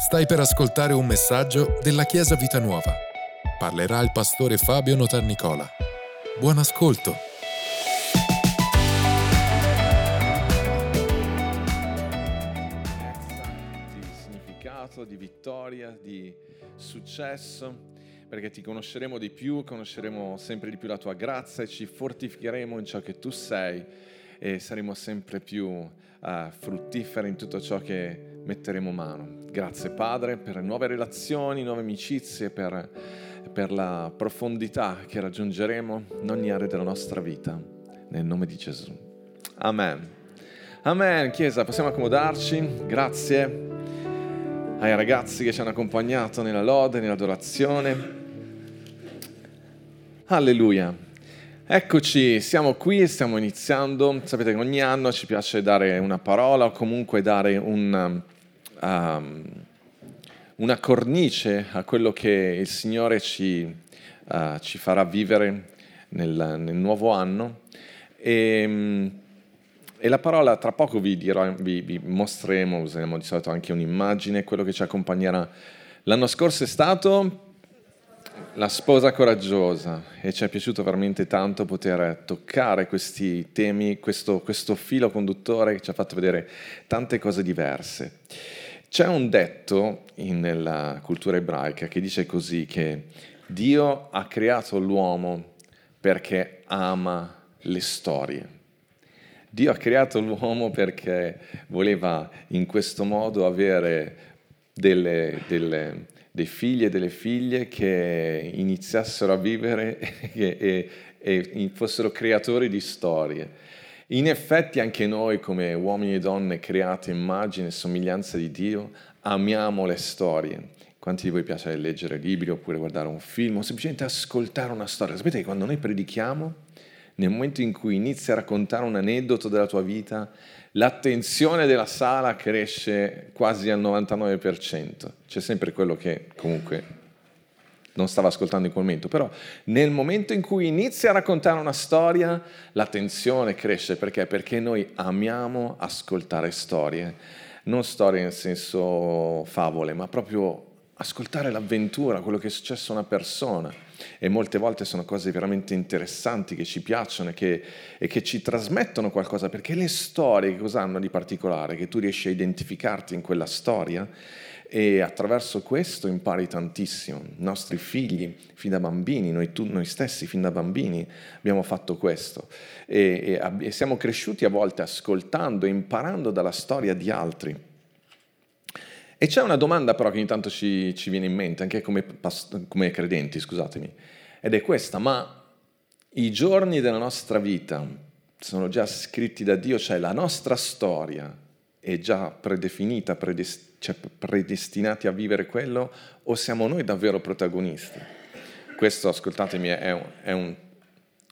Stai per ascoltare un messaggio della Chiesa Vita Nuova. Parlerà il pastore Fabio Notarnicola. Buon ascolto. di significato, di vittoria, di successo, perché ti conosceremo di più, conosceremo sempre di più la tua grazia e ci fortificheremo in ciò che tu sei e saremo sempre più uh, fruttiferi in tutto ciò che metteremo mano. Grazie Padre per nuove relazioni, nuove amicizie, per, per la profondità che raggiungeremo in ogni area della nostra vita. Nel nome di Gesù. Amen. Amen, Chiesa, possiamo accomodarci? Grazie ai ragazzi che ci hanno accompagnato nella lode, nell'adorazione. Alleluia. Eccoci, siamo qui e stiamo iniziando. Sapete che ogni anno ci piace dare una parola o comunque dare un, um, una cornice a quello che il Signore ci, uh, ci farà vivere nel, nel nuovo anno. E, um, e la parola tra poco vi, dirò, vi, vi mostreremo, useremo di solito anche un'immagine, quello che ci accompagnerà. L'anno scorso è stato la sposa coraggiosa e ci è piaciuto veramente tanto poter toccare questi temi, questo, questo filo conduttore che ci ha fatto vedere tante cose diverse. C'è un detto nella cultura ebraica che dice così che Dio ha creato l'uomo perché ama le storie. Dio ha creato l'uomo perché voleva in questo modo avere delle, delle, dei figli e delle figlie che iniziassero a vivere e, e, e fossero creatori di storie. In effetti anche noi come uomini e donne creati immagine e somiglianza di Dio amiamo le storie. Quanti di voi piace leggere libri oppure guardare un film o semplicemente ascoltare una storia? Sapete che quando noi predichiamo nel momento in cui inizi a raccontare un aneddoto della tua vita, l'attenzione della sala cresce quasi al 99%. C'è sempre quello che comunque non stava ascoltando in quel momento, però nel momento in cui inizi a raccontare una storia, l'attenzione cresce perché? Perché noi amiamo ascoltare storie, non storie nel senso favole, ma proprio ascoltare l'avventura, quello che è successo a una persona. E molte volte sono cose veramente interessanti che ci piacciono e che, e che ci trasmettono qualcosa, perché le storie cosa hanno di particolare? Che tu riesci a identificarti in quella storia e attraverso questo impari tantissimo. I nostri figli, fin da bambini, noi, tu, noi stessi fin da bambini abbiamo fatto questo e, e, e siamo cresciuti a volte ascoltando e imparando dalla storia di altri. E c'è una domanda però che ogni tanto ci, ci viene in mente, anche come, come credenti, scusatemi, ed è questa, ma i giorni della nostra vita sono già scritti da Dio, cioè la nostra storia è già predefinita, predest- cioè predestinati a vivere quello, o siamo noi davvero protagonisti? Questo, ascoltatemi, è un, è un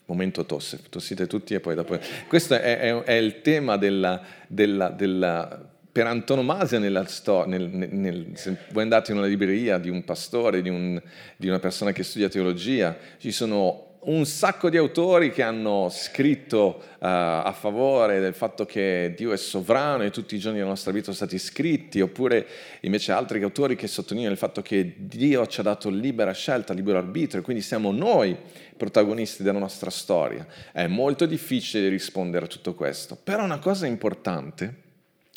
momento tosse, tossite tutti e poi dopo... Questo è, è, è il tema della, della, della per antonomasia nella storia, nel, nel, se voi andate in una libreria di un pastore, di, un, di, una persona che studia teologia, ci sono un sacco di autori che hanno scritto uh, a favore del fatto che Dio è sovrano e tutti i giorni della nostra vita sono stati scritti, oppure invece altri autori che sottolineano il fatto che Dio ci ha dato libera scelta, libero arbitrio, quindi siamo noi protagonisti della nostra storia. È molto difficile rispondere a tutto questo, però una cosa importante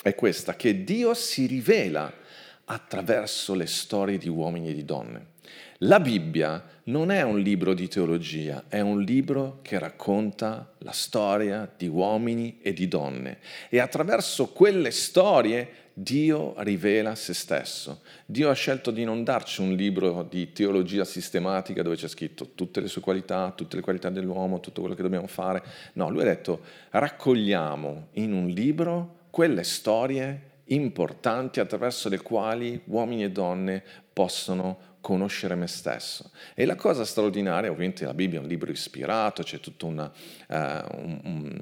è questa, che Dio si rivela attraverso le storie di uomini e di donne. La Bibbia non è un libro di teologia, è un libro che racconta la storia di uomini e di donne e attraverso quelle storie Dio rivela se stesso. Dio ha scelto di non darci un libro di teologia sistematica dove c'è scritto tutte le sue qualità, tutte le qualità dell'uomo, tutto quello che dobbiamo fare. No, lui ha detto raccogliamo in un libro quelle storie importanti attraverso le quali uomini e donne possono conoscere me stesso. E la cosa straordinaria, ovviamente la Bibbia è un libro ispirato, c'è tutta una, uh, un,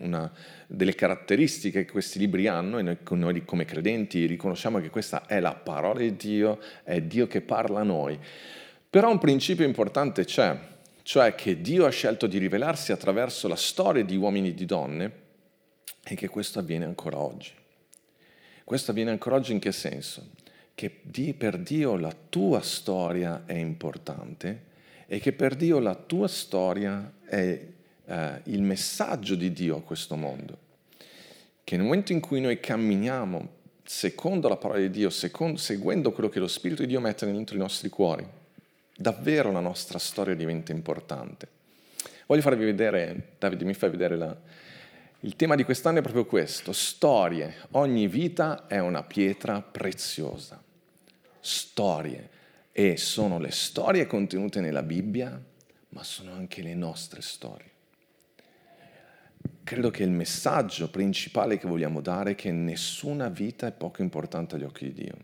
una, delle caratteristiche che questi libri hanno e noi, noi, come credenti riconosciamo che questa è la parola di Dio, è Dio che parla a noi. Però un principio importante c'è, cioè che Dio ha scelto di rivelarsi attraverso la storia di uomini e di donne e che questo avviene ancora oggi. Questo avviene ancora oggi in che senso? Che per Dio la tua storia è importante e che per Dio la tua storia è eh, il messaggio di Dio a questo mondo. Che nel momento in cui noi camminiamo secondo la parola di Dio, secondo, seguendo quello che lo Spirito di Dio mette dentro i nostri cuori, davvero la nostra storia diventa importante. Voglio farvi vedere, Davide mi fai vedere la, il tema di quest'anno è proprio questo, storie. Ogni vita è una pietra preziosa. Storie. E sono le storie contenute nella Bibbia, ma sono anche le nostre storie. Credo che il messaggio principale che vogliamo dare è che nessuna vita è poco importante agli occhi di Dio.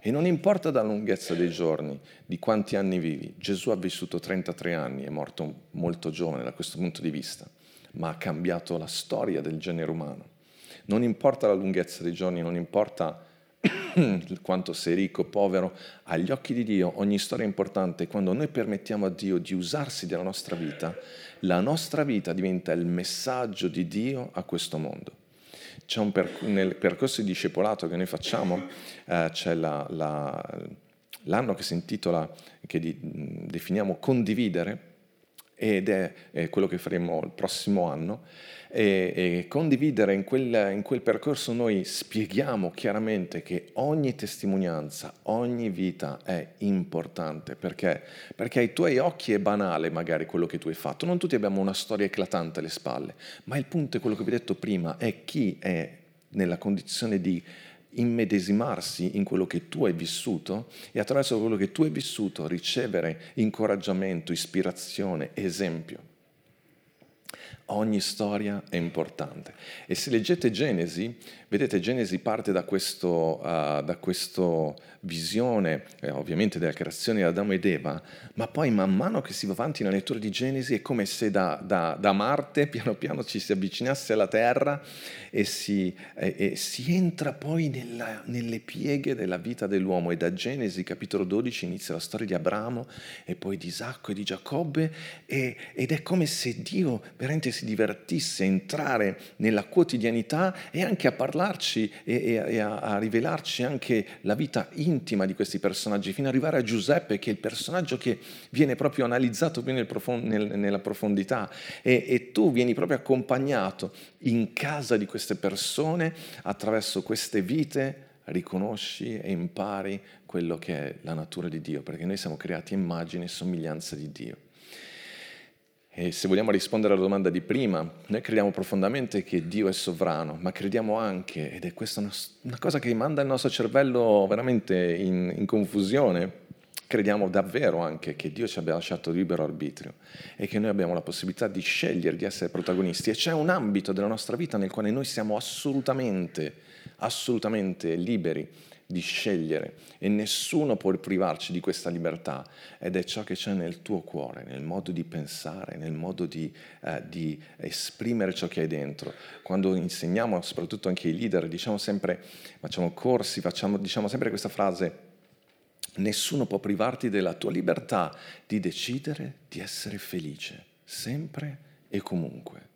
E non importa la lunghezza dei giorni, di quanti anni vivi. Gesù ha vissuto 33 anni, è morto molto giovane da questo punto di vista, ma ha cambiato la storia del genere umano. Non importa la lunghezza dei giorni, non importa quanto sei ricco povero, agli occhi di Dio ogni storia è importante. Quando noi permettiamo a Dio di usarsi della nostra vita, la nostra vita diventa il messaggio di Dio a questo mondo c'è un per, nel percorso di discepolato che noi facciamo, eh, c'è la, la, l'anno che si intitola, che di, definiamo condividere, ed è, è, quello che faremo il prossimo anno, e, e condividere in quel, in quel, percorso noi spieghiamo chiaramente che ogni testimonianza, ogni vita è importante, perché? Perché ai tuoi occhi è banale magari quello che tu hai fatto, non tutti abbiamo una storia eclatante alle spalle, ma il punto è quello che vi ho detto prima, è chi è nella condizione di immedesimarsi in quello che tu hai vissuto e attraverso quello che tu hai vissuto ricevere incoraggiamento, ispirazione, esempio. Ogni storia è importante. E se leggete Genesi, vedete Genesi parte da questa uh, da questo visione, eh, ovviamente della creazione di Adamo ed Eva, ma poi man mano che si va avanti nella lettura di Genesi è come se da, da, da Marte piano piano ci si avvicinasse alla Terra e si, eh, e si entra poi nella, nelle pieghe della vita dell'uomo. E da Genesi capitolo 12 inizia la storia di Abramo e poi di Isacco e di Giacobbe e, ed è come se Dio veramente si divertisse a entrare nella quotidianità e anche a parlarci e, e, e a, a rivelarci anche la vita intima di questi personaggi, fino ad arrivare a Giuseppe, che è il personaggio che viene proprio analizzato più nel profond- nel, nella profondità. E, e tu vieni proprio accompagnato in casa di queste persone attraverso queste vite riconosci e impari quello che è la natura di Dio, perché noi siamo creati immagine e somiglianza di Dio. E se vogliamo rispondere alla domanda di prima, noi crediamo profondamente che Dio è sovrano, ma crediamo anche, ed è questa una, una cosa che manda il nostro cervello veramente in, in confusione, crediamo davvero anche che Dio ci abbia lasciato libero arbitrio e che noi abbiamo la possibilità di scegliere di essere protagonisti. E c'è un ambito della nostra vita nel quale noi siamo assolutamente, assolutamente liberi di scegliere e nessuno può privarci di questa libertà ed è ciò che c'è nel tuo cuore, nel modo di pensare, nel modo di, eh, di esprimere ciò che hai dentro. Quando insegniamo, soprattutto anche ai leader, diciamo sempre, facciamo corsi, facciamo, diciamo sempre questa frase, nessuno può privarti della tua libertà di decidere di essere felice, sempre e comunque.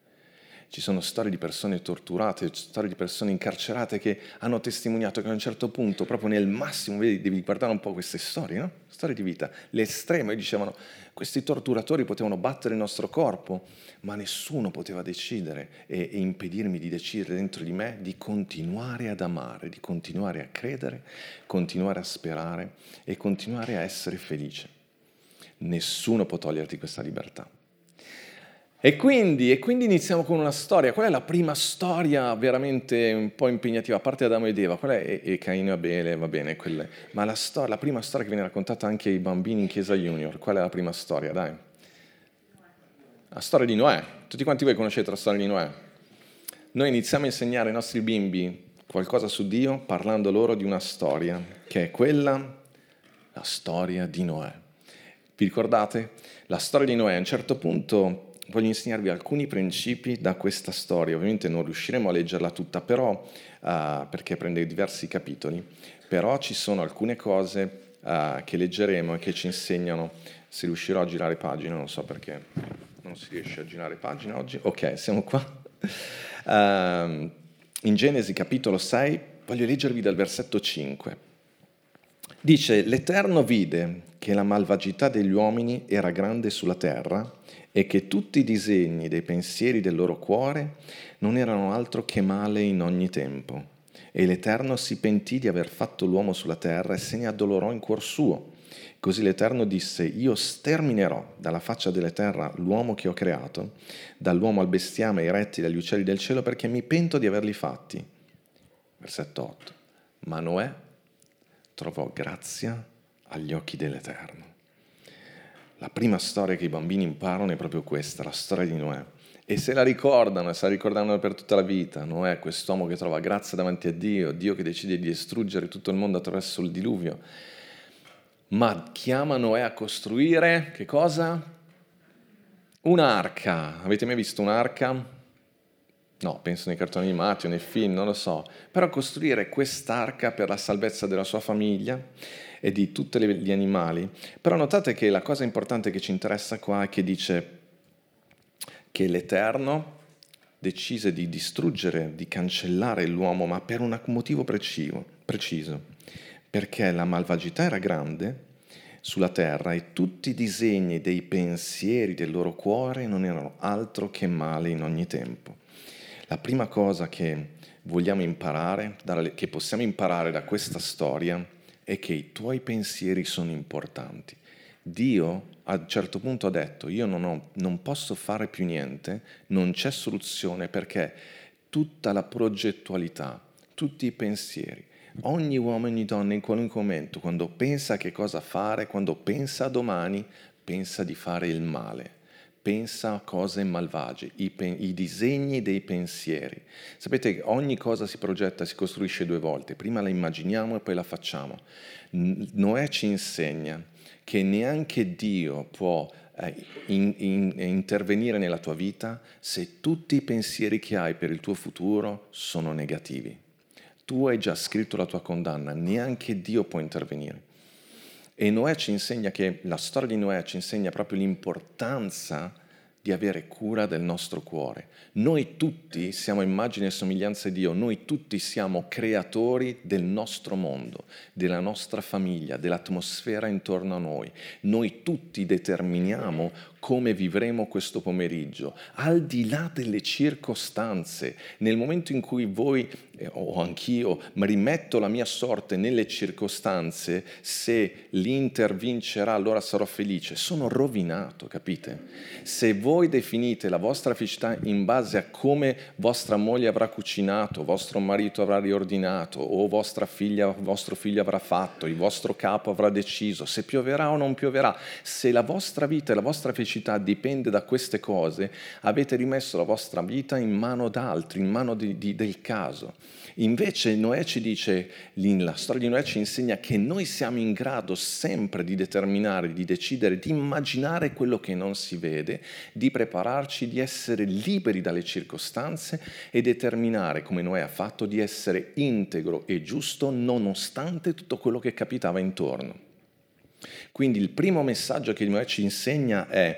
Ci sono storie di persone torturate, storie di persone incarcerate che hanno testimoniato che a un certo punto, proprio nel massimo, vedi, devi guardare un po' queste storie, no? Storie di vita, l'estremo, e dicevano, questi torturatori potevano battere il nostro corpo, ma nessuno poteva decidere e, e impedirmi di decidere dentro di me di continuare ad amare, di continuare a credere, continuare a sperare e continuare a essere felice. Nessuno può toglierti questa libertà. E quindi, e quindi, iniziamo con una storia. Qual è la prima storia veramente un po' impegnativa? A parte Adamo ed Eva, qual è? E, e Caino e Abele, va bene, quelle. Ma la, storia, la prima storia che viene raccontata anche ai bambini in chiesa junior, qual è la prima storia? Dai. La storia di Noè. Tutti quanti voi conoscete la storia di Noè? Noi iniziamo a insegnare ai nostri bimbi qualcosa su Dio parlando loro di una storia, che è quella, la storia di Noè. Vi ricordate? La storia di Noè a un certo punto voglio insegnarvi alcuni principi da questa storia. Ovviamente non riusciremo a leggerla tutta, però, uh, perché prende diversi capitoli, però ci sono alcune cose uh, che leggeremo e che ci insegnano, se riuscirò a girare pagina, non so perché non si riesce a girare pagina oggi. Ok, siamo qua. Uh, in Genesi capitolo 6 voglio leggervi dal versetto 5. Dice, l'Eterno vide che la malvagità degli uomini era grande sulla terra e che tutti i disegni dei pensieri del loro cuore non erano altro che male in ogni tempo. E l'Eterno si pentì di aver fatto l'uomo sulla terra e se ne addolorò in cuor suo. Così l'Eterno disse, io sterminerò dalla faccia della terra l'uomo che ho creato, dall'uomo al bestiame, ai rettili, agli uccelli del cielo, perché mi pento di averli fatti. Versetto 8. Ma Noè trovò grazia agli occhi dell'Eterno. La prima storia che i bambini imparano è proprio questa, la storia di Noè. E se la ricordano, e se la ricordano per tutta la vita, Noè, quest'uomo che trova grazia davanti a Dio, Dio che decide di distruggere tutto il mondo attraverso il diluvio, ma chiama Noè a costruire, che cosa? Un'arca. Avete mai visto un'arca? No, penso nei cartoni animati o nei film, non lo so. Però costruire quest'arca per la salvezza della sua famiglia e di tutti gli animali. Però notate che la cosa importante che ci interessa qua è che dice che l'Eterno decise di distruggere, di cancellare l'uomo, ma per un motivo preciso, preciso perché la malvagità era grande sulla terra e tutti i disegni dei pensieri del loro cuore non erano altro che male in ogni tempo. La prima cosa che vogliamo imparare, che possiamo imparare da questa storia, è che i tuoi pensieri sono importanti. Dio a un certo punto ha detto io non, ho, non posso fare più niente, non c'è soluzione perché tutta la progettualità, tutti i pensieri, ogni uomo e ogni donna in qualunque momento, quando pensa a che cosa fare, quando pensa a domani, pensa di fare il male pensa a cose malvagie, i, pen- i, disegni dei pensieri. Sapete che ogni cosa si progetta, si costruisce due volte, prima la immaginiamo e poi la facciamo. Noè ci insegna che neanche Dio può eh, in, in, intervenire nella tua vita se tutti i pensieri che hai per il tuo futuro sono negativi. Tu hai già scritto la tua condanna, neanche Dio può intervenire. E Noè ci insegna che, la storia di Noè ci insegna proprio l'importanza di avere cura del nostro cuore. Noi tutti siamo immagine e somiglianza di Dio, noi tutti siamo creatori del nostro mondo, della nostra famiglia, dell'atmosfera intorno a noi. Noi tutti determiniamo come vivremo questo pomeriggio, al di là delle circostanze. Nel momento in cui voi eh, o anch'io rimetto la mia sorte nelle circostanze, se l'Inter vincerà allora sarò felice, sono rovinato, capite? Se voi definite la vostra felicità in base a come vostra moglie avrà cucinato, vostro marito avrà riordinato o vostra figlia, vostro figlio avrà fatto, il vostro capo avrà deciso, se pioverà o non pioverà, se la vostra vita e la vostra felicità felicità dipende da queste cose, avete rimesso la vostra vita in mano d'altri, in mano di, di, del caso. Invece Noè ci dice, la storia di Noè ci insegna che noi siamo in grado sempre di determinare, di decidere, di immaginare quello che non si vede, di prepararci, di essere liberi dalle circostanze e determinare, come Noè ha fatto, di essere integro e giusto nonostante tutto quello che capitava intorno. Quindi il primo messaggio che Noè ci insegna è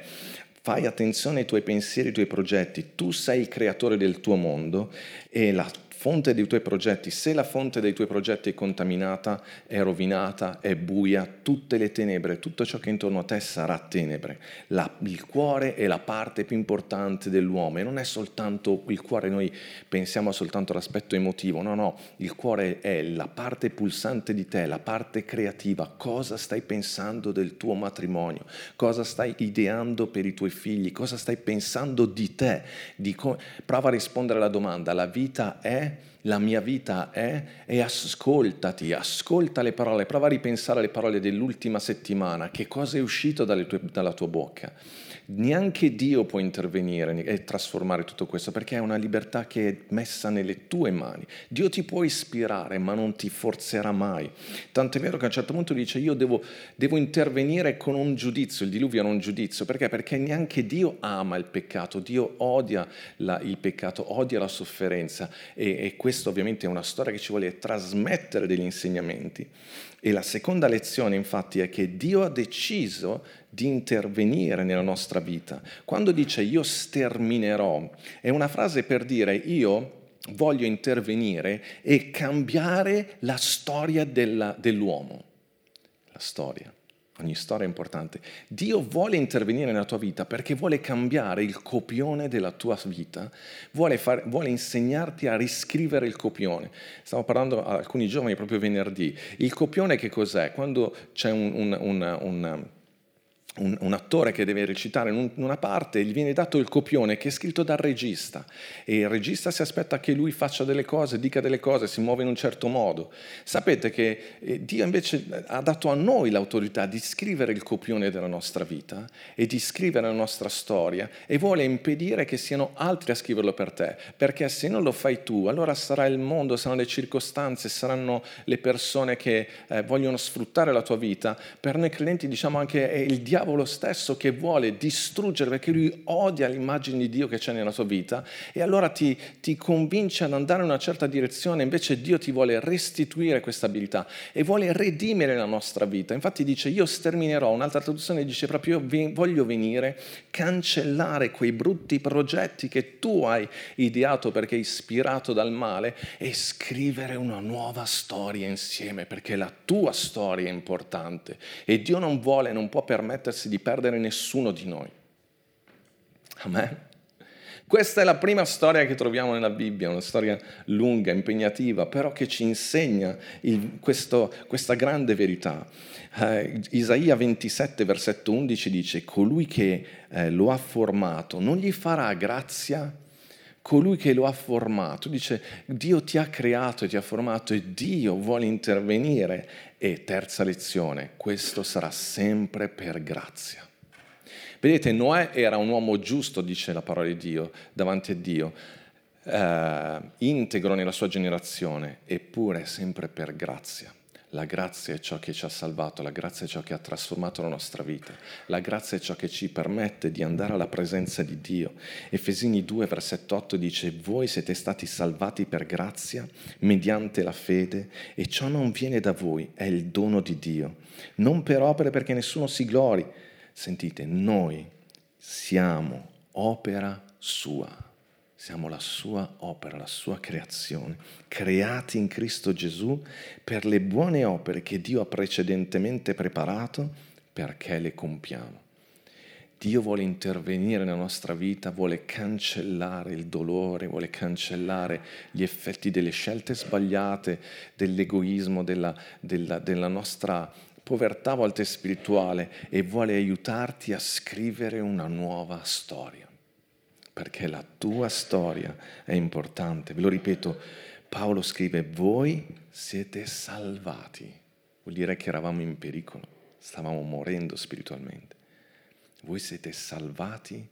fai attenzione ai tuoi pensieri, ai tuoi progetti, tu sei il creatore del tuo mondo e la fonte dei tuoi progetti, se la fonte dei tuoi progetti è contaminata, è rovinata, è buia, tutte le tenebre, tutto ciò che è intorno a te sarà tenebre. La, il cuore è la parte più importante dell'uomo e non è soltanto il cuore, noi pensiamo soltanto all'aspetto emotivo, no, no, il cuore è la parte pulsante di te, la parte creativa, cosa stai pensando del tuo matrimonio, cosa stai ideando per i tuoi figli, cosa stai pensando di te, di co- prova a rispondere alla domanda, la vita è la mia vita è, e ascoltati, ascolta le parole, prova a ripensare alle parole dell'ultima settimana, che cosa è uscito tue, dalla tua bocca neanche Dio può intervenire e trasformare tutto questo perché è una libertà che è messa nelle tue mani. Dio ti può ispirare ma non ti forzerà mai. Tanto è vero che a un certo punto dice io devo, devo intervenire con un giudizio, il diluvio era un giudizio, perché? Perché neanche Dio ama il peccato, Dio odia la, il peccato, odia la sofferenza e, e questa ovviamente è una storia che ci vuole trasmettere degli insegnamenti. E la seconda lezione infatti è che Dio ha deciso di intervenire nella nostra vita. Quando dice io sterminerò, è una frase per dire io voglio intervenire e cambiare la storia della, dell'uomo. storia. Ogni storia è importante. Dio vuole intervenire nella tua vita perché vuole cambiare il copione della tua vita, vuole, far, vuole insegnarti a riscrivere il copione. Stavo parlando a alcuni giovani proprio venerdì. Il copione che cos'è? Quando c'è un, un, un, un un, un, attore che deve recitare in una parte, gli viene dato il copione che è scritto dal regista e il regista si aspetta che lui faccia delle cose, dica delle cose, si muove in un certo modo. Sapete che eh, Dio invece ha dato a noi l'autorità di scrivere il copione della nostra vita e di scrivere la nostra storia e vuole impedire che siano altri a scriverlo per te, perché se non lo fai tu, allora sarà il mondo, saranno le circostanze, saranno le persone che eh, vogliono sfruttare la tua vita. Per noi credenti diciamo anche è il diavolo diavolo stesso che vuole distruggere perché lui odia l'immagine di Dio che c'è nella sua vita e allora ti, ti convince ad andare in una certa direzione, invece Dio ti vuole restituire questa abilità e vuole redimere la nostra vita. Infatti dice io sterminerò, un'altra traduzione dice proprio io voglio venire, cancellare quei brutti progetti che tu hai ideato perché ispirato dal male e scrivere una nuova storia insieme perché la tua storia è importante e Dio non vuole, non può permettere permettersi di perdere nessuno di noi. Amen. Questa è la prima storia che troviamo nella Bibbia, una storia lunga, impegnativa, però che ci insegna il, questo, questa grande verità. Eh, Isaia 27, versetto 11 dice, colui che eh, lo ha formato non gli farà grazia? Colui che lo ha formato, dice, Dio ti ha creato e ti ha formato e Dio vuole intervenire e terza lezione, questo sarà sempre per grazia. Vedete, Noè era un uomo giusto, dice la parola di Dio, davanti a Dio, eh, integro nella sua generazione, eppure sempre per grazia. La grazia è ciò che ci ha salvato, la grazia è ciò che ha trasformato la nostra vita, la grazia è ciò che ci permette di andare alla presenza di Dio. Efesini 2, versetto 8 dice, voi siete stati salvati per grazia, mediante la fede, e ciò non viene da voi, è il dono di Dio, non per opere perché nessuno si glori. Sentite, noi siamo opera sua siamo la sua opera, la sua creazione, creati in Cristo Gesù per le buone opere che Dio ha precedentemente preparato perché le compiamo. Dio vuole intervenire nella nostra vita, vuole cancellare il dolore, vuole cancellare gli effetti delle scelte sbagliate, dell'egoismo, della, della, della nostra povertà a volte spirituale e vuole aiutarti a scrivere una nuova storia perché la tua storia è importante. Ve lo ripeto, Paolo scrive, voi siete salvati. Vuol dire che eravamo in pericolo, stavamo morendo spiritualmente. Voi siete salvati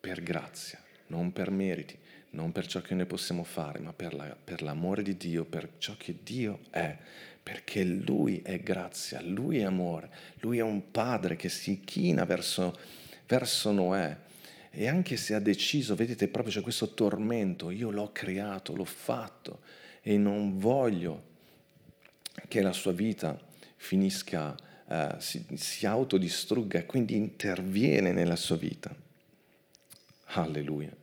per grazia, non per meriti, non per ciò che noi possiamo fare, ma per, la, per l'amore di Dio, per ciò che Dio è, perché Lui è grazia, Lui è amore, Lui è un padre che si china verso, verso Noè e anche se ha deciso, vedete, proprio c'è questo tormento, io l'ho creato, l'ho fatto e non voglio che la sua vita finisca, eh, si, si autodistrugga e quindi interviene nella sua vita. Alleluia.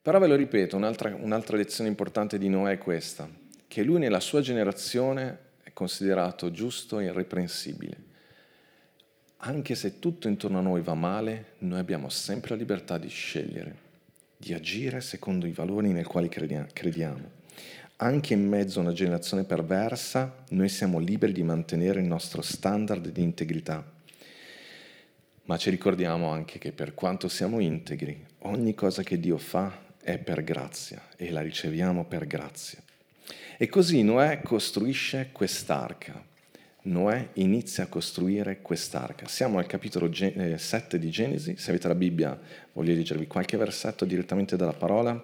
Però ve lo ripeto, un'altra, un'altra lezione importante di Noè è questa, che lui nella sua generazione è considerato giusto e irreprensibile anche se tutto intorno a noi va male, noi abbiamo sempre la libertà di scegliere, di agire secondo i valori nei quali crediamo. Anche in mezzo a una generazione perversa, noi siamo liberi di mantenere il nostro standard di integrità. Ma ci ricordiamo anche che per quanto siamo integri, ogni cosa che Dio fa è per grazia e la riceviamo per grazia. E così Noè costruisce quest'arca, Noè inizia a costruire quest'arca. Siamo al capitolo 7 eh, di Genesi, se avete la Bibbia voglio leggervi qualche versetto direttamente dalla parola.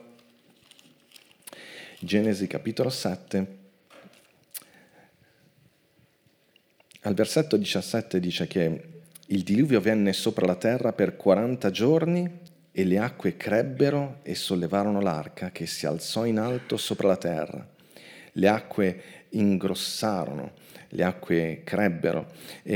Genesi capitolo 7. Al versetto 17 dice che il diluvio venne sopra la terra per 40 giorni e le acque crebbero e sollevarono l'arca che si alzò in alto sopra la terra. Le acque ingrossarono le acque crebbero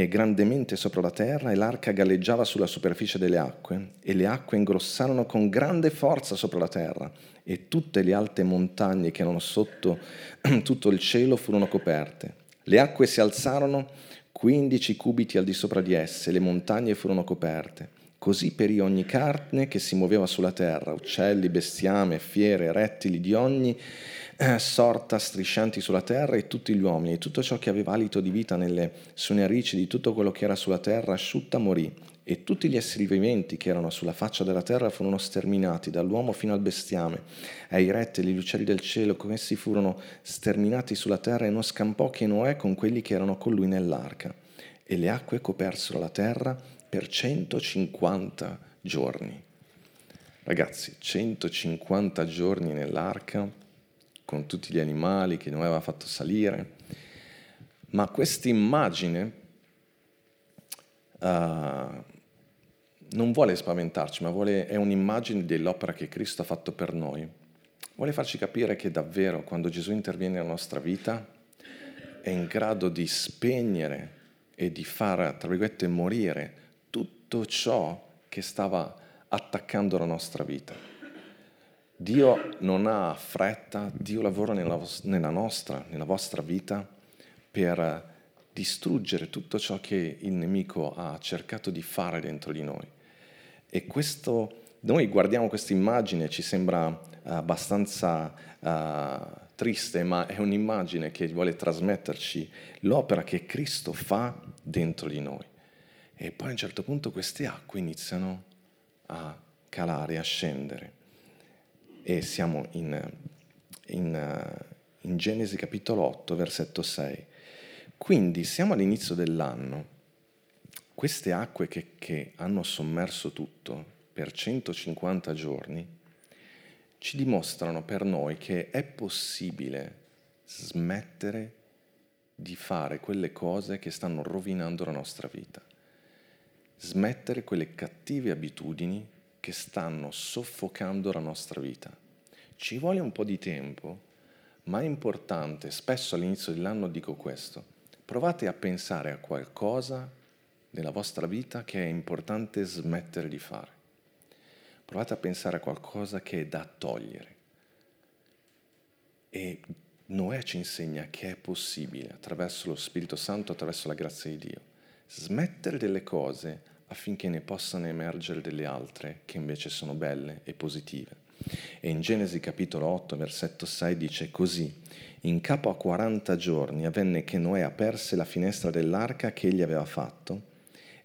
grandemente sopra la terra e l'arca galleggiava sulla superficie delle acque e le acque ingrossarono con grande forza sopra la terra e tutte le alte montagne che erano sotto tutto il cielo furono coperte. Le acque si alzarono quindici cubiti al di sopra di esse, le montagne furono coperte. Così perì ogni carne che si muoveva sulla terra, uccelli, bestiame, fiere, rettili di ogni eh, sorta striscianti sulla terra e tutti gli uomini, e tutto ciò che aveva alito di vita nelle sue narici, di tutto quello che era sulla terra, asciutta morì, e tutti gli esseri viventi che erano sulla faccia della terra furono sterminati, dall'uomo fino al bestiame, ai rettili, gli uccelli del cielo, come essi furono sterminati sulla terra, e non scampò che Noè con quelli che erano con lui nell'arca. E le acque copersero la terra per 150 giorni. Ragazzi, 150 giorni nell'arca con tutti gli animali che Noè aveva fatto salire. Ma questa immagine uh, non vuole spaventarci, ma vuole, è un'immagine dell'opera che Cristo ha fatto per noi. Vuole farci capire che davvero quando Gesù interviene nella nostra vita è in grado di spegnere e di far, tra virgolette, morire tutto ciò che stava attaccando la nostra vita. Dio non ha fretta, Dio lavora nella, nella nostra, nella vostra vita per distruggere tutto ciò che il nemico ha cercato di fare dentro di noi. E questo, noi guardiamo questa immagine, ci sembra abbastanza uh, triste, ma è un'immagine che vuole trasmetterci l'opera che Cristo fa dentro di noi. E poi a un certo punto queste acque iniziano a calare, a scendere e siamo in, in, in Genesi capitolo 8, versetto 6. Quindi siamo all'inizio dell'anno, queste acque che, che hanno sommerso tutto per 150 giorni ci dimostrano per noi che è possibile smettere di fare quelle cose che stanno rovinando la nostra vita, smettere quelle cattive abitudini che stanno soffocando la nostra vita. Ci vuole un po' di tempo, ma è importante, spesso all'inizio dell'anno dico questo, provate a pensare a qualcosa nella vostra vita che è importante smettere di fare. Provate a pensare a qualcosa che è da togliere. E Noè ci insegna che è possibile, attraverso lo Spirito Santo, attraverso la grazia di Dio, smettere delle cose affinché ne possano emergere delle altre che invece sono belle e positive. E in Genesi capitolo 8, versetto 6 dice così, in capo a 40 giorni avvenne che Noè aperse la finestra dell'arca che egli aveva fatto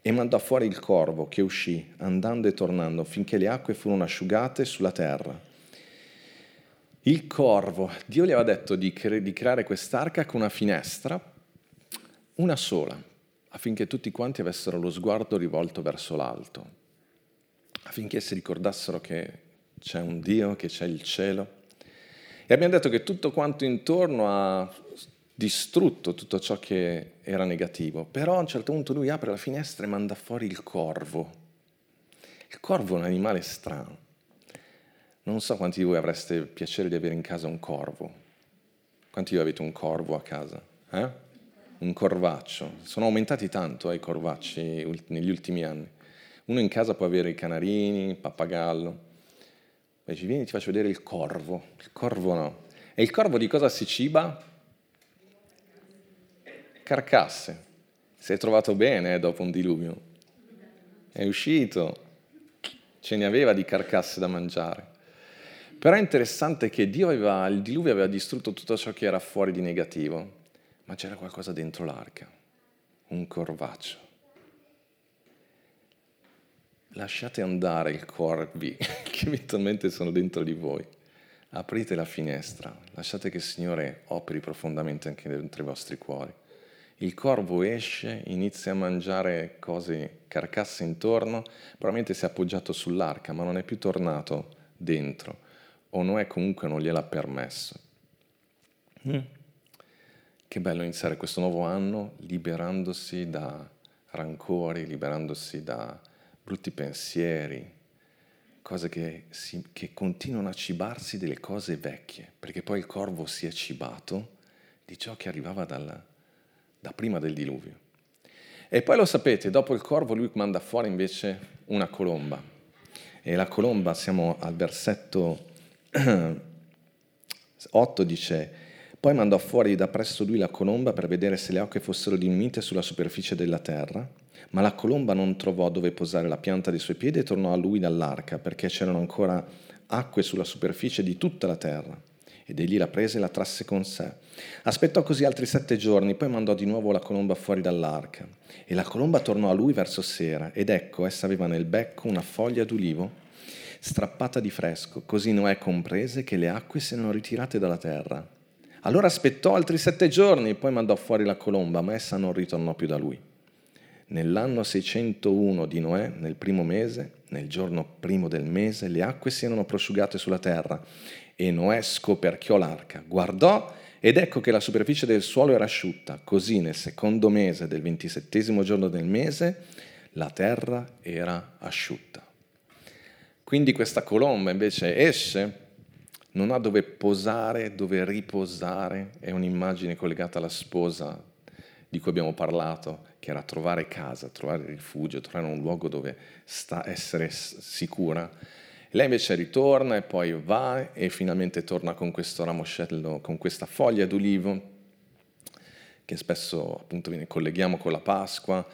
e mandò fuori il corvo che uscì, andando e tornando, finché le acque furono asciugate sulla terra. Il corvo, Dio gli aveva detto di, cre- di creare quest'arca con una finestra, una sola, affinché tutti quanti avessero lo sguardo rivolto verso l'alto, affinché si ricordassero che c'è un Dio, che c'è il cielo. E abbiamo detto che tutto quanto intorno ha distrutto tutto ciò che era negativo, però a un certo punto lui apre la finestra e manda fuori il corvo. Il corvo è un animale strano. Non so quanti di voi avreste piacere di avere in casa un corvo. Quanti di voi avete un corvo a casa? Eh? Un corvaccio. Sono aumentati tanto eh, i corvacci negli ultimi anni. Uno in casa può avere i canarini, il pappagallo. Poi ci vieni ti faccio vedere il corvo. Il corvo no. E il corvo di cosa si ciba? Carcasse. Si è trovato bene eh, dopo un diluvio. È uscito. Ce ne aveva di carcasse da mangiare. Però è interessante che Dio aveva, il diluvio aveva distrutto tutto ciò che era fuori di negativo ma c'era qualcosa dentro l'arca, un corvaccio. Lasciate andare i corvi che eventualmente sono dentro di voi. Aprite la finestra, lasciate che il Signore operi profondamente anche dentro i vostri cuori. Il corvo esce, inizia a mangiare cose, carcasse intorno, probabilmente si è appoggiato sull'arca, ma non è più tornato dentro, o Noè comunque non gliel'ha permesso. Mm. Che bello iniziare questo nuovo anno liberandosi da rancori, liberandosi da brutti pensieri, cose che, si, che continuano a cibarsi delle cose vecchie, perché poi il corvo si è cibato di ciò che arrivava dal, da prima del diluvio. E poi lo sapete, dopo il corvo lui manda fuori invece una colomba. E la colomba, siamo al versetto 8, dice, Poi mandò fuori da presso lui la colomba per vedere se le acque fossero diminuite sulla superficie della terra, ma la colomba non trovò dove posare la pianta dei suoi piedi e tornò a lui dall'arca, perché c'erano ancora acque sulla superficie di tutta la terra. Ed egli la prese e la trasse con sé. Aspettò così altri sette giorni, poi mandò di nuovo la colomba fuori dall'arca. E la colomba tornò a lui verso sera, ed ecco, essa aveva nel becco una foglia d'ulivo strappata di fresco. Così Noè comprese che le acque si erano ritirate dalla terra. Allora aspettò altri sette giorni, poi mandò fuori la colomba, ma essa non ritornò più da lui. Nell'anno 601 di Noè, nel primo mese, nel giorno primo del mese, le acque si erano prosciugate sulla terra e Noè scoperchiò l'arca, guardò ed ecco che la superficie del suolo era asciutta. Così nel secondo mese del ventisettesimo giorno del mese, la terra era asciutta. Quindi questa colomba invece esce, non ha dove posare, dove riposare, è un'immagine collegata alla sposa di cui abbiamo parlato, che era trovare casa, trovare rifugio, trovare un luogo dove sta, essere sicura. Lei invece ritorna e poi va e finalmente torna con questo ramoscello, con questa foglia d'ulivo, che spesso appunto viene, colleghiamo con la Pasqua,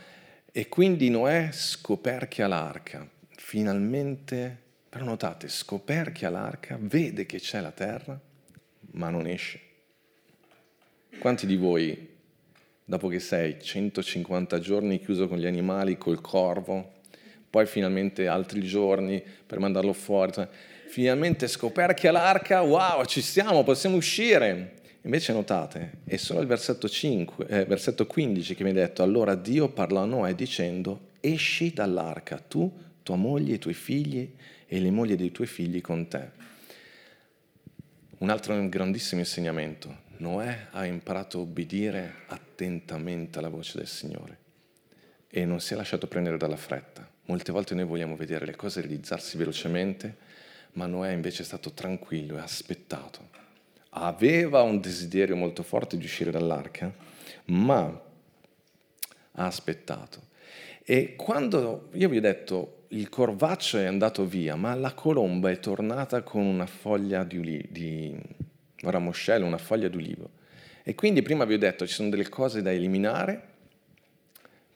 e quindi Noè scoperchia l'arca, finalmente, però notate, scoperchia l'arca, vede che c'è la terra, ma non esce. Quanti di voi dopo che sei 150 giorni chiuso con gli animali, col corvo, poi finalmente altri giorni per mandarlo fuori, cioè, finalmente scoperchia l'arca, wow, ci siamo, possiamo uscire. Invece notate, è solo il versetto, 5, eh, versetto 15 che mi ha detto, allora Dio parlò a Noè dicendo, esci dall'arca, tu, tua moglie, i tuoi figli e le mogli dei tuoi figli con te. Un altro grandissimo insegnamento, Noè ha imparato a obbedire attentamente alla voce del Signore e non si è lasciato prendere dalla fretta. Molte volte noi vogliamo vedere le cose realizzarsi velocemente, ma Noè invece è stato tranquillo e ha aspettato. Aveva un desiderio molto forte di uscire dall'arca, ma ha aspettato. E quando io vi ho detto il corvaccio è andato via, ma la colomba è tornata con una foglia di, di un ramoscello, una foglia d'ulivo. E quindi prima vi ho detto ci sono delle cose da eliminare,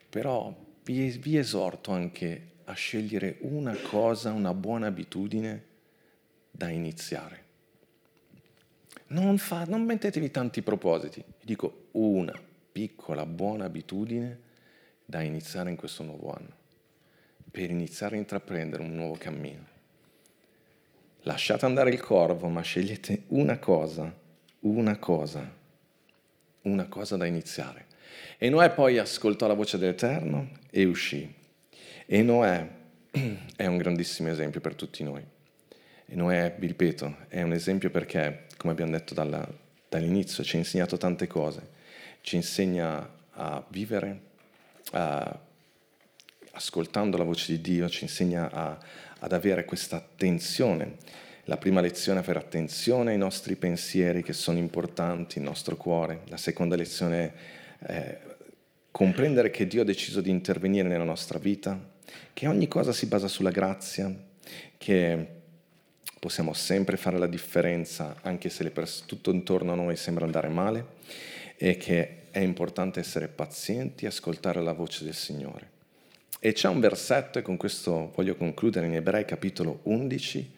però vi, vi esorto anche a scegliere una cosa, una buona abitudine da iniziare. Non, fa, non mettetevi tanti propositi, dico una piccola buona abitudine da iniziare in questo nuovo anno, per iniziare a intraprendere un nuovo cammino. Lasciate andare il corvo, ma scegliete una cosa, una cosa, una cosa da iniziare. E Noè poi ascoltò la voce dell'Eterno e uscì. E Noè è un grandissimo esempio per tutti noi. E Noè, vi ripeto, è un esempio perché, come abbiamo detto dalla, dall'inizio, ci ha insegnato tante cose. Ci insegna a vivere, a, ascoltando la voce di Dio, ci insegna a, ad avere questa attenzione. La prima lezione è avere attenzione ai nostri pensieri che sono importanti, il nostro cuore. La seconda lezione è comprendere che Dio ha deciso di intervenire nella nostra vita, che ogni cosa si basa sulla grazia, che possiamo sempre fare la differenza anche se pers- tutto intorno a noi sembra andare male e che è importante essere pazienti e ascoltare la voce del Signore. E c'è un versetto, e con questo voglio concludere, in Ebrei capitolo 11,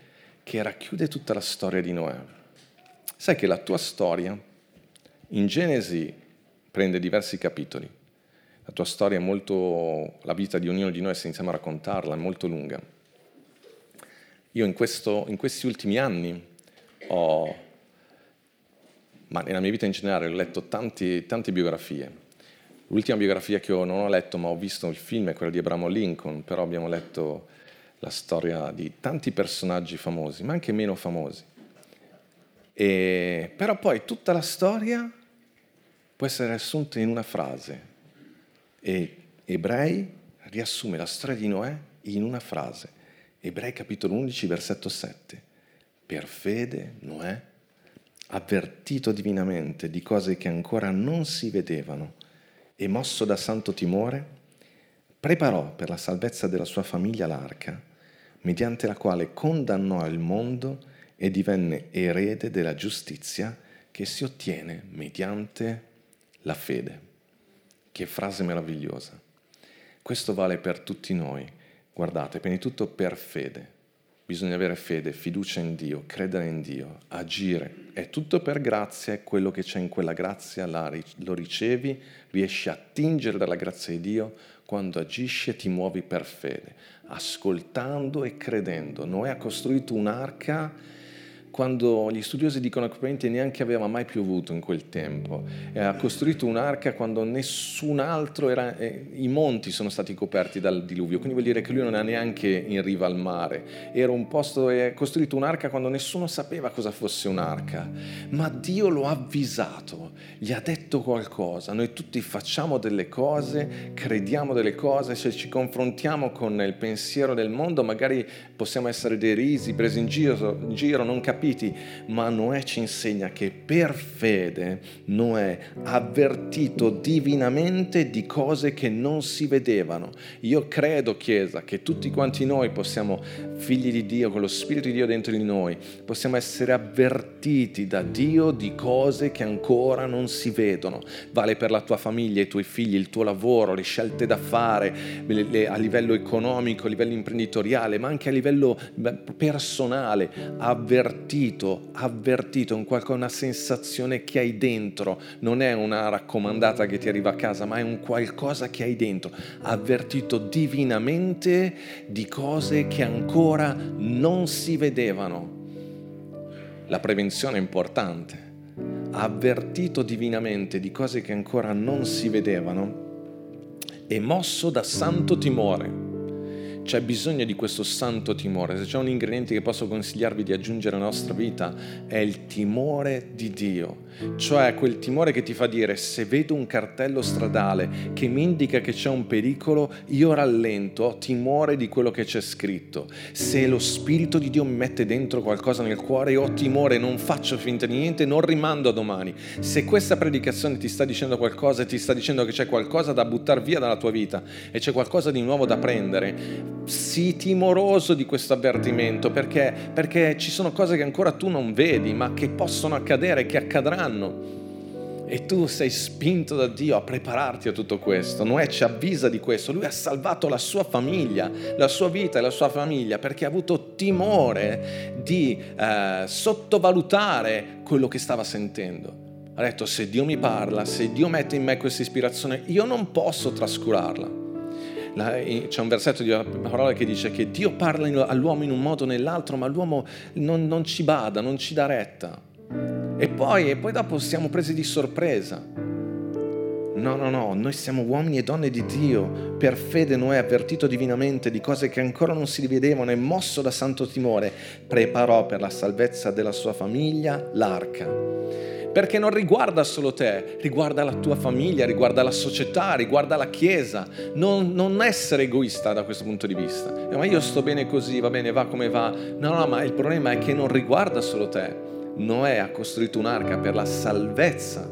che racchiude tutta la storia di Noè. Sai che la tua storia in Genesi prende diversi capitoli. La tua storia è molto, la vita di ognuno di noi, se iniziamo a raccontarla, è molto lunga. Io in, questo, in questi ultimi anni ho, ma nella mia vita in generale, ho letto tanti, tante biografie, L'ultima biografia che non ho letto, ma ho visto il film è quella di Abramo Lincoln, però abbiamo letto la storia di tanti personaggi famosi, ma anche meno famosi. E, però poi tutta la storia può essere assunta in una frase. E Ebrei riassume la storia di Noè in una frase. Ebrei capitolo 11, versetto 7. Per fede Noè, avvertito divinamente di cose che ancora non si vedevano, e mosso da santo timore, preparò per la salvezza della sua famiglia l'arca, mediante la quale condannò il mondo e divenne erede della giustizia che si ottiene mediante la fede. Che frase meravigliosa. Questo vale per tutti noi. Guardate, prima di tutto per fede. Bisogna avere fede, fiducia in Dio, credere in Dio, agire. È tutto per grazia e quello che c'è in quella grazia lo ricevi, riesci a attingere dalla grazia di Dio quando agisci e ti muovi per fede, ascoltando e credendo. Noè ha costruito un'arca quando gli studiosi dicono che probabilmente neanche aveva mai piovuto in quel tempo. E ha costruito un'arca quando nessun altro era, eh, i monti sono stati coperti dal diluvio, quindi vuol dire che lui non era neanche in riva al mare. Era un posto, ha costruito un'arca quando nessuno sapeva cosa fosse un'arca, ma Dio lo ha avvisato, gli ha detto qualcosa. Noi tutti facciamo delle cose, crediamo delle cose, se ci confrontiamo con il pensiero del mondo magari possiamo essere derisi, presi in giro, in giro non capiamo capiti, ma Noè ci insegna che per fede Noè avvertito divinamente di cose che non si vedevano. Io credo, Chiesa, che tutti quanti noi possiamo, figli di Dio, con lo Spirito di Dio dentro di noi, possiamo essere avvertiti da Dio di cose che ancora non si vedono. Vale per la tua famiglia, i tuoi figli, il tuo lavoro, le scelte da fare a livello economico, a livello imprenditoriale, ma anche a livello personale. Avvertiti avvertito, avvertito un qualcosa, una sensazione che hai dentro, non è una raccomandata che ti arriva a casa, ma è un qualcosa che hai dentro, avvertito divinamente di cose che ancora non si vedevano. La prevenzione è importante. Avvertito divinamente di cose che ancora non si vedevano e mosso da santo timore c'è bisogno di questo santo timore. Se c'è un ingrediente che posso consigliarvi di aggiungere alla nostra vita è il timore di Dio, cioè quel timore che ti fa dire se vedo un cartello stradale che mi indica che c'è un pericolo, io rallento, ho timore di quello che c'è scritto. Se lo Spirito di Dio mi mette dentro qualcosa nel cuore, io ho timore, non faccio finta di niente, non rimando a domani. Se questa predicazione ti sta dicendo qualcosa e ti sta dicendo che c'è qualcosa da buttare via dalla tua vita e c'è qualcosa di nuovo da prendere, sii timoroso di questo avvertimento perché, perché ci sono cose che ancora tu non vedi ma che possono accadere, che accadranno. E tu sei spinto da Dio a prepararti a tutto questo. Noè ci avvisa di questo. Lui ha salvato la sua famiglia, la sua vita e la sua famiglia perché ha avuto timore di eh, sottovalutare quello che stava sentendo. Ha detto se Dio mi parla, se Dio mette in me questa ispirazione, io non posso trascurarla c'è un versetto di una parola che dice che Dio parla all'uomo in un modo o nell'altro, ma l'uomo non, non ci bada, non ci dà retta. E poi, e poi dopo siamo presi di sorpresa. No, no, no, noi siamo uomini e donne di Dio. Per fede Noè, avvertito divinamente di cose che ancora non si rivedevano e mosso da santo timore, preparò per la salvezza della sua famiglia l'arca perché non riguarda solo te, riguarda la tua famiglia, riguarda la società, riguarda la Chiesa. Non, non essere egoista da questo punto di vista. Eh, ma io sto bene così, va bene, va come va. No, no, ma il problema è che non riguarda solo te. Noè ha costruito un'arca per la salvezza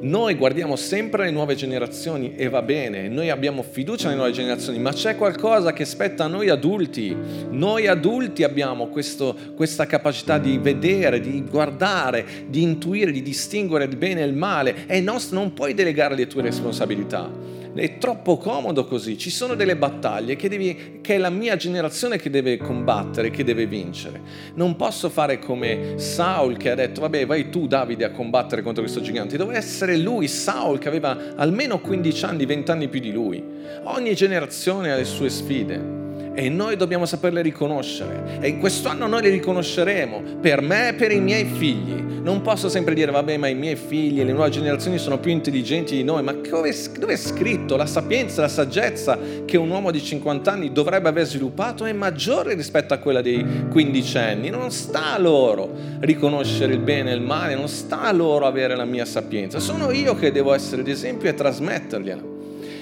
noi guardiamo sempre le nuove generazioni e va bene, noi abbiamo fiducia nelle nuove generazioni, ma c'è qualcosa che spetta a noi adulti. Noi adulti abbiamo questo, questa capacità di vedere, di guardare, di intuire, di distinguere il bene e il male. È nostro, non puoi delegare le tue responsabilità è troppo comodo così. Ci sono delle battaglie che, devi, che, è la mia generazione che deve combattere, che deve vincere. Non posso fare come Saul che ha detto, vabbè, vai tu Davide a combattere contro questo gigante. Doveva essere lui, Saul, che aveva almeno 15 anni, 20 anni più di lui. Ogni generazione ha le sue sfide e noi dobbiamo saperle riconoscere e in questo anno noi le riconosceremo per me e per i miei figli. Non posso sempre dire vabbè ma i miei figli e le nuove generazioni sono più intelligenti di noi, ma dove, dove è scritto la sapienza, la saggezza che un uomo di 50 anni dovrebbe aver sviluppato è maggiore rispetto a quella dei quindicenni. Non sta a loro riconoscere il bene e il male, non sta a loro avere la mia sapienza, sono io che devo essere d'esempio e trasmettergliela.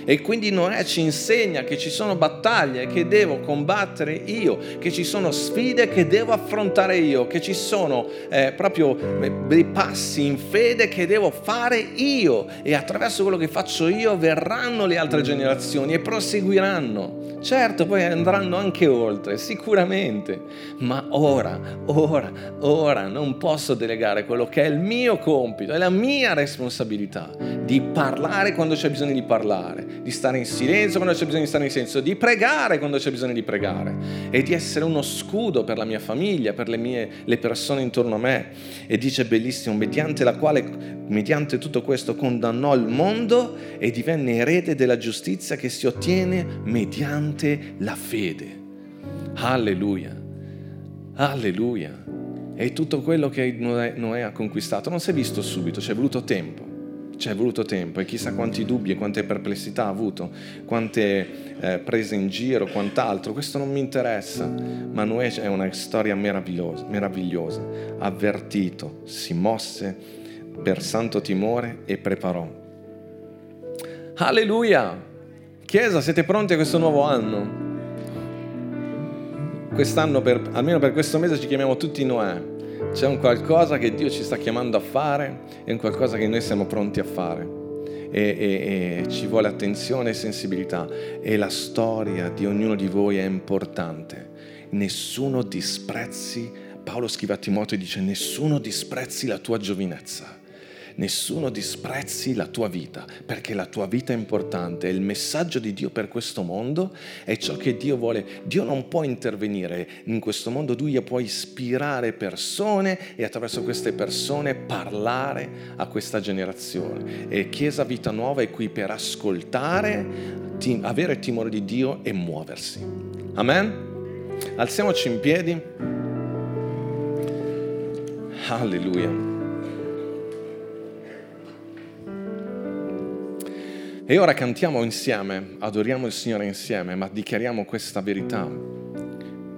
E quindi Noè ci insegna che ci sono battaglie che devo combattere io, che ci sono sfide che devo affrontare io, che ci sono eh, proprio eh, dei passi in fede che devo fare io e attraverso quello che faccio io verranno le altre generazioni e proseguiranno. Certo, poi andranno anche oltre, sicuramente, ma ora, ora, ora non posso delegare quello che è il mio compito, è la mia responsabilità di parlare quando c'è bisogno di parlare, di stare in silenzio quando c'è bisogno di stare in silenzio, di pregare quando c'è bisogno di pregare e di essere uno scudo per la mia famiglia, per le, mie, le persone intorno a me. E dice bellissimo, mediante la quale, mediante tutto questo, condannò il mondo e divenne erede della giustizia che si ottiene mediante mediante la fede. Alleluia, alleluia. E tutto quello che Noè, ha conquistato non si è visto subito, ci è voluto tempo. Ci è voluto tempo e chissà quanti dubbi e quante perplessità ha avuto, quante eh, prese in giro, quant'altro. Questo non mi interessa, ma Noè è una storia meravigliosa, meravigliosa. Avvertito, si mosse per santo timore e preparò. Alleluia! Chiesa, siete pronti a questo nuovo anno? Quest'anno, per, almeno per questo mese, ci chiamiamo tutti Noè. C'è un qualcosa che Dio ci sta chiamando a fare e un qualcosa che noi siamo pronti a fare. E, e, e ci vuole attenzione e sensibilità. E la storia di ognuno di voi è importante. Nessuno disprezzi, Paolo scrive a Timoteo e dice, nessuno disprezzi la tua giovinezza nessuno disprezzi la tua vita, perché la tua vita è importante, il messaggio di Dio per questo mondo, è ciò che Dio vuole. Dio non può intervenire in questo mondo, Dio può ispirare persone e attraverso queste persone parlare a questa generazione. E Chiesa Vita Nuova è qui per ascoltare, avere timore di Dio e muoversi. Amen? Alziamoci in piedi. Alleluia. E ora cantiamo insieme, adoriamo il Signore insieme, ma dichiariamo questa verità,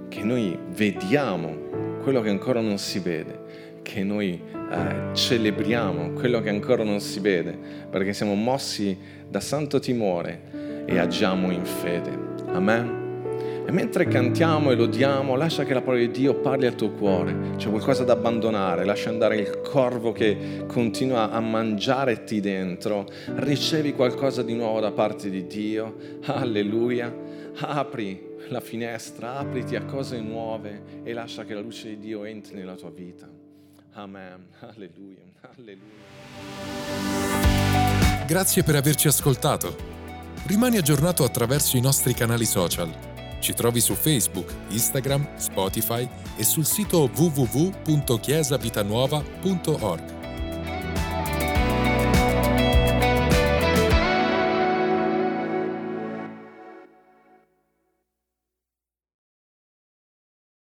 che noi vediamo quello che ancora non si vede, che noi eh, celebriamo quello che ancora non si vede, perché siamo mossi da santo timore e agiamo in fede. Amen. E mentre cantiamo e lodiamo, lascia che la parola di Dio parli al tuo cuore. C'è qualcosa da abbandonare, lascia andare il corvo che continua a mangiarti dentro. Ricevi qualcosa di nuovo da parte di Dio. Alleluia. Apri la finestra, apriti a cose nuove e lascia che la luce di Dio entri nella tua vita. Amen. Alleluia. Alleluia. Grazie per averci ascoltato. Rimani aggiornato attraverso i nostri canali social ci trovi su Facebook, Instagram, Spotify e sul sito www.chiesavitanuova.org.